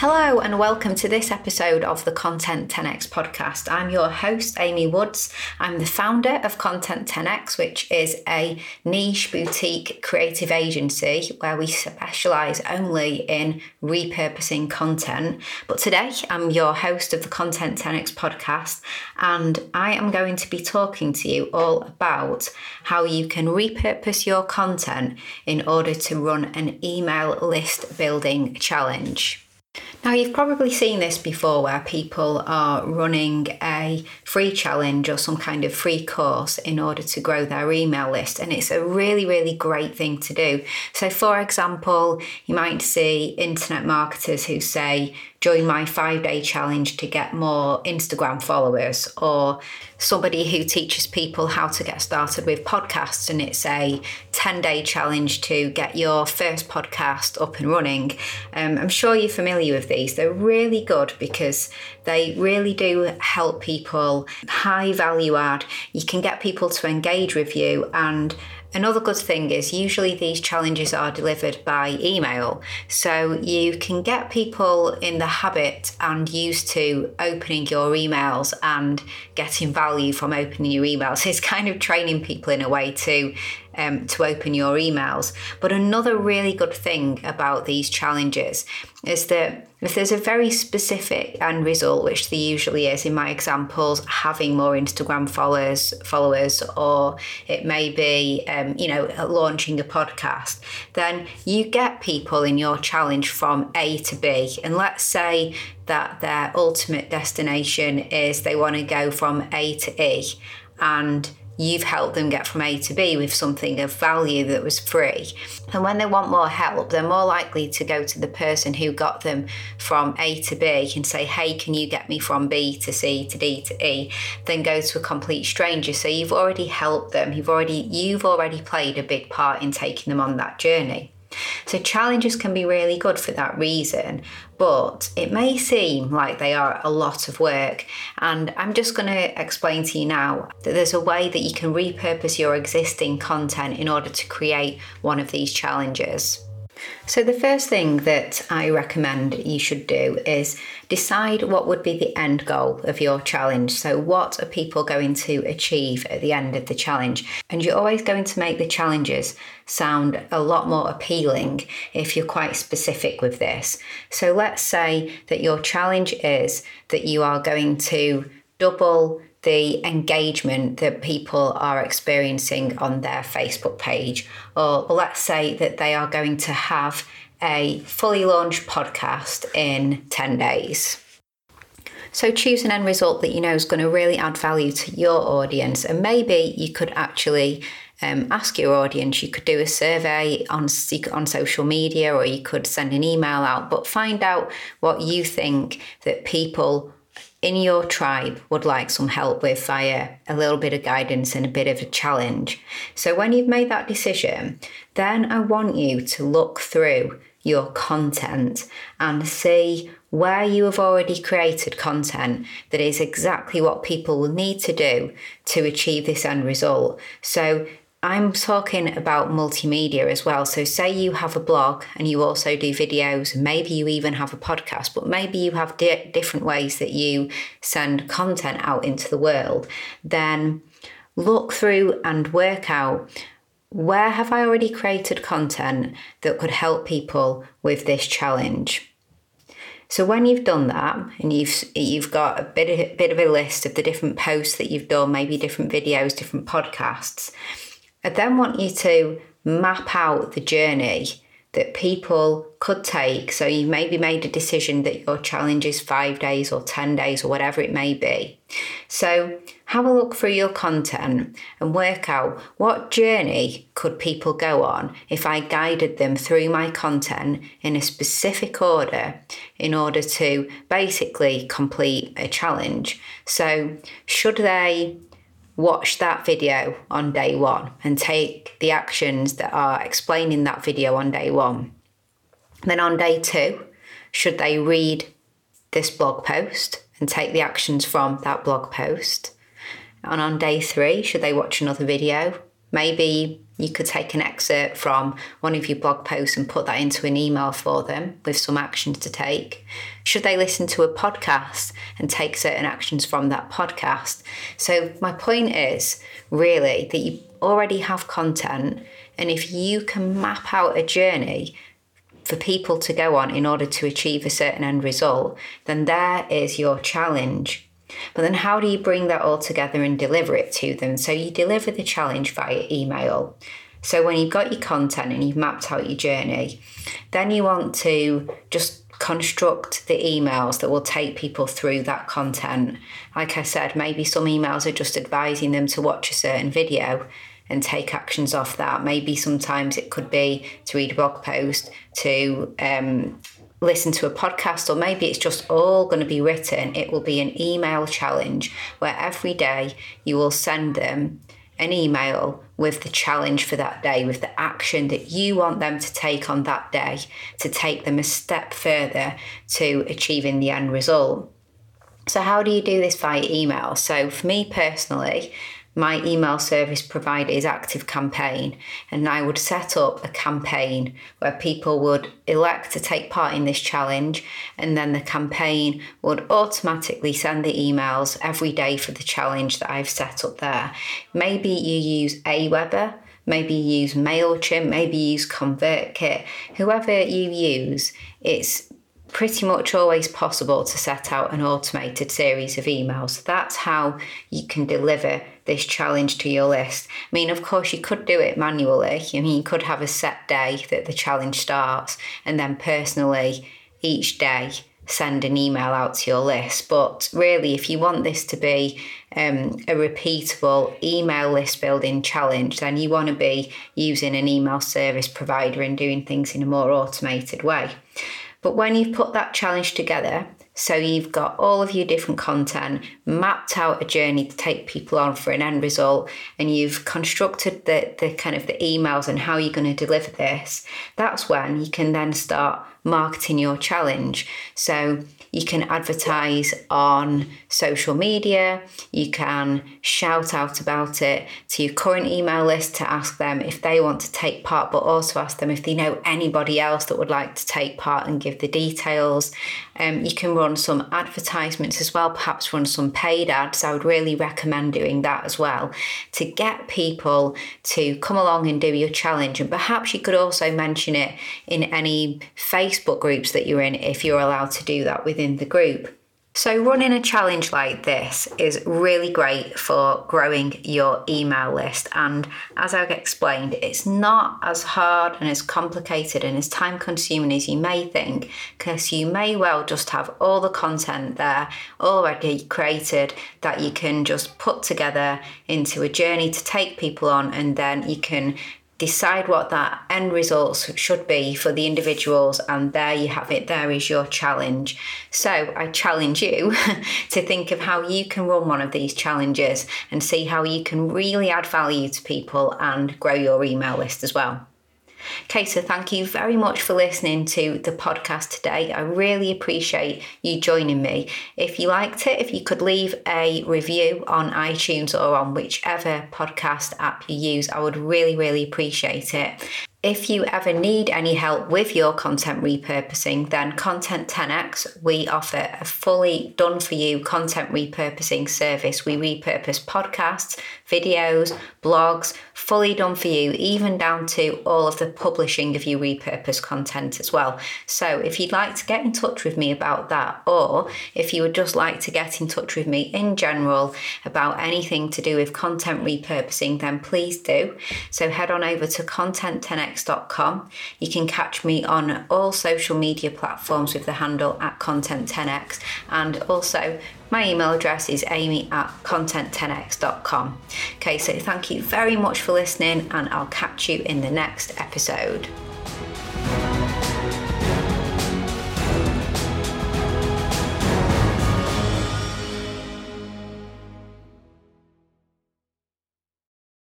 Hello, and welcome to this episode of the Content 10x podcast. I'm your host, Amy Woods. I'm the founder of Content 10x, which is a niche boutique creative agency where we specialize only in repurposing content. But today, I'm your host of the Content 10x podcast, and I am going to be talking to you all about how you can repurpose your content in order to run an email list building challenge. Now, you've probably seen this before where people are running a free challenge or some kind of free course in order to grow their email list, and it's a really, really great thing to do. So, for example, you might see internet marketers who say, Join my five day challenge to get more Instagram followers, or somebody who teaches people how to get started with podcasts, and it's a 10 day challenge to get your first podcast up and running. Um, I'm sure you're familiar with these. They're really good because they really do help people, high value add. You can get people to engage with you and Another good thing is usually these challenges are delivered by email, so you can get people in the habit and used to opening your emails and getting value from opening your emails. It's kind of training people in a way to um, to open your emails. But another really good thing about these challenges is that if there's a very specific end result, which there usually is in my examples, having more Instagram followers, followers, or it may be, um, you know, launching a podcast, then you get people in your challenge from A to B. And let's say that their ultimate destination is they want to go from A to E, and you've helped them get from A to B with something of value that was free. And when they want more help, they're more likely to go to the person who got them from A to B and say, hey, can you get me from B to C to D to E? Then go to a complete stranger. So you've already helped them. You've already you've already played a big part in taking them on that journey. So challenges can be really good for that reason, but it may seem like they are a lot of work. And I'm just going to explain to you now that there's a way that you can repurpose your existing content in order to create one of these challenges. So, the first thing that I recommend you should do is decide what would be the end goal of your challenge. So, what are people going to achieve at the end of the challenge? And you're always going to make the challenges sound a lot more appealing if you're quite specific with this. So, let's say that your challenge is that you are going to double the engagement that people are experiencing on their Facebook page. Or let's say that they are going to have a fully launched podcast in 10 days. So choose an end result that you know is going to really add value to your audience. And maybe you could actually um, ask your audience. You could do a survey on on social media, or you could send an email out. But find out what you think that people in your tribe would like some help with via uh, a little bit of guidance and a bit of a challenge. So, when you've made that decision, then I want you to look through your content and see where you have already created content that is exactly what people will need to do to achieve this end result. So, I'm talking about multimedia as well. So, say you have a blog and you also do videos, maybe you even have a podcast, but maybe you have di- different ways that you send content out into the world. Then look through and work out where have I already created content that could help people with this challenge. So when you've done that and you've you've got a bit of, bit of a list of the different posts that you've done, maybe different videos, different podcasts, I then want you to map out the journey that people could take. So you maybe made a decision that your challenge is five days or 10 days or whatever it may be. So have a look through your content and work out what journey could people go on if I guided them through my content in a specific order in order to basically complete a challenge. So should they watch that video on day one and take the actions that are explained in that video on day one. Then on day two, should they read this blog post and take the actions from that blog post? And on day three, should they watch another video? Maybe you could take an excerpt from one of your blog posts and put that into an email for them with some actions to take. Should they listen to a podcast and take certain actions from that podcast? So, my point is really that you already have content, and if you can map out a journey for people to go on in order to achieve a certain end result, then there is your challenge. But then, how do you bring that all together and deliver it to them? So, you deliver the challenge via email. So, when you've got your content and you've mapped out your journey, then you want to just construct the emails that will take people through that content. Like I said, maybe some emails are just advising them to watch a certain video and take actions off that. Maybe sometimes it could be to read a blog post, to um, listen to a podcast, or maybe it's just all going to be written. It will be an email challenge where every day you will send them an email with the challenge for that day, with the action that you want them to take on that day to take them a step further to achieving the end result. So, how do you do this via email? So, for me personally, my email service provider is Active Campaign, and I would set up a campaign where people would elect to take part in this challenge, and then the campaign would automatically send the emails every day for the challenge that I've set up there. Maybe you use Aweber, maybe you use MailChimp, maybe you use ConvertKit, whoever you use, it's pretty much always possible to set out an automated series of emails. That's how you can deliver this challenge to your list. I mean, of course, you could do it manually. I mean, you could have a set day that the challenge starts, and then personally, each day, send an email out to your list. But really, if you want this to be um, a repeatable email list building challenge, then you want to be using an email service provider and doing things in a more automated way. But when you've put that challenge together, so you've got all of your different content, mapped out a journey to take people on for an end result, and you've constructed the, the kind of the emails and how you're going to deliver this, that's when you can then start marketing your challenge. So you can advertise on social media, you can shout out about it to your current email list to ask them if they want to take part, but also ask them if they know anybody else that would like to take part and give the details. Um, you can run some advertisements as well, perhaps run some paid ads. I would really recommend doing that as well to get people to come along and do your challenge. And perhaps you could also mention it in any Facebook groups that you're in if you're allowed to do that within the group. So, running a challenge like this is really great for growing your email list. And as I've explained, it's not as hard and as complicated and as time consuming as you may think, because you may well just have all the content there already created that you can just put together into a journey to take people on, and then you can decide what that end results should be for the individuals and there you have it there is your challenge. So i challenge you to think of how you can run one of these challenges and see how you can really add value to people and grow your email list as well Okay, so thank you very much for listening to the podcast today. I really appreciate you joining me. If you liked it, if you could leave a review on iTunes or on whichever podcast app you use, I would really, really appreciate it. If you ever need any help with your content repurposing, then Content 10x, we offer a fully done for you content repurposing service. We repurpose podcasts, videos, blogs, fully done for you, even down to all of the publishing of your repurposed content as well. So if you'd like to get in touch with me about that, or if you would just like to get in touch with me in general about anything to do with content repurposing, then please do. So head on over to Content 10x content10x.com. You can catch me on all social media platforms with the handle at content10x and also my email address is amy at content10x.com. Okay, so thank you very much for listening, and I'll catch you in the next episode.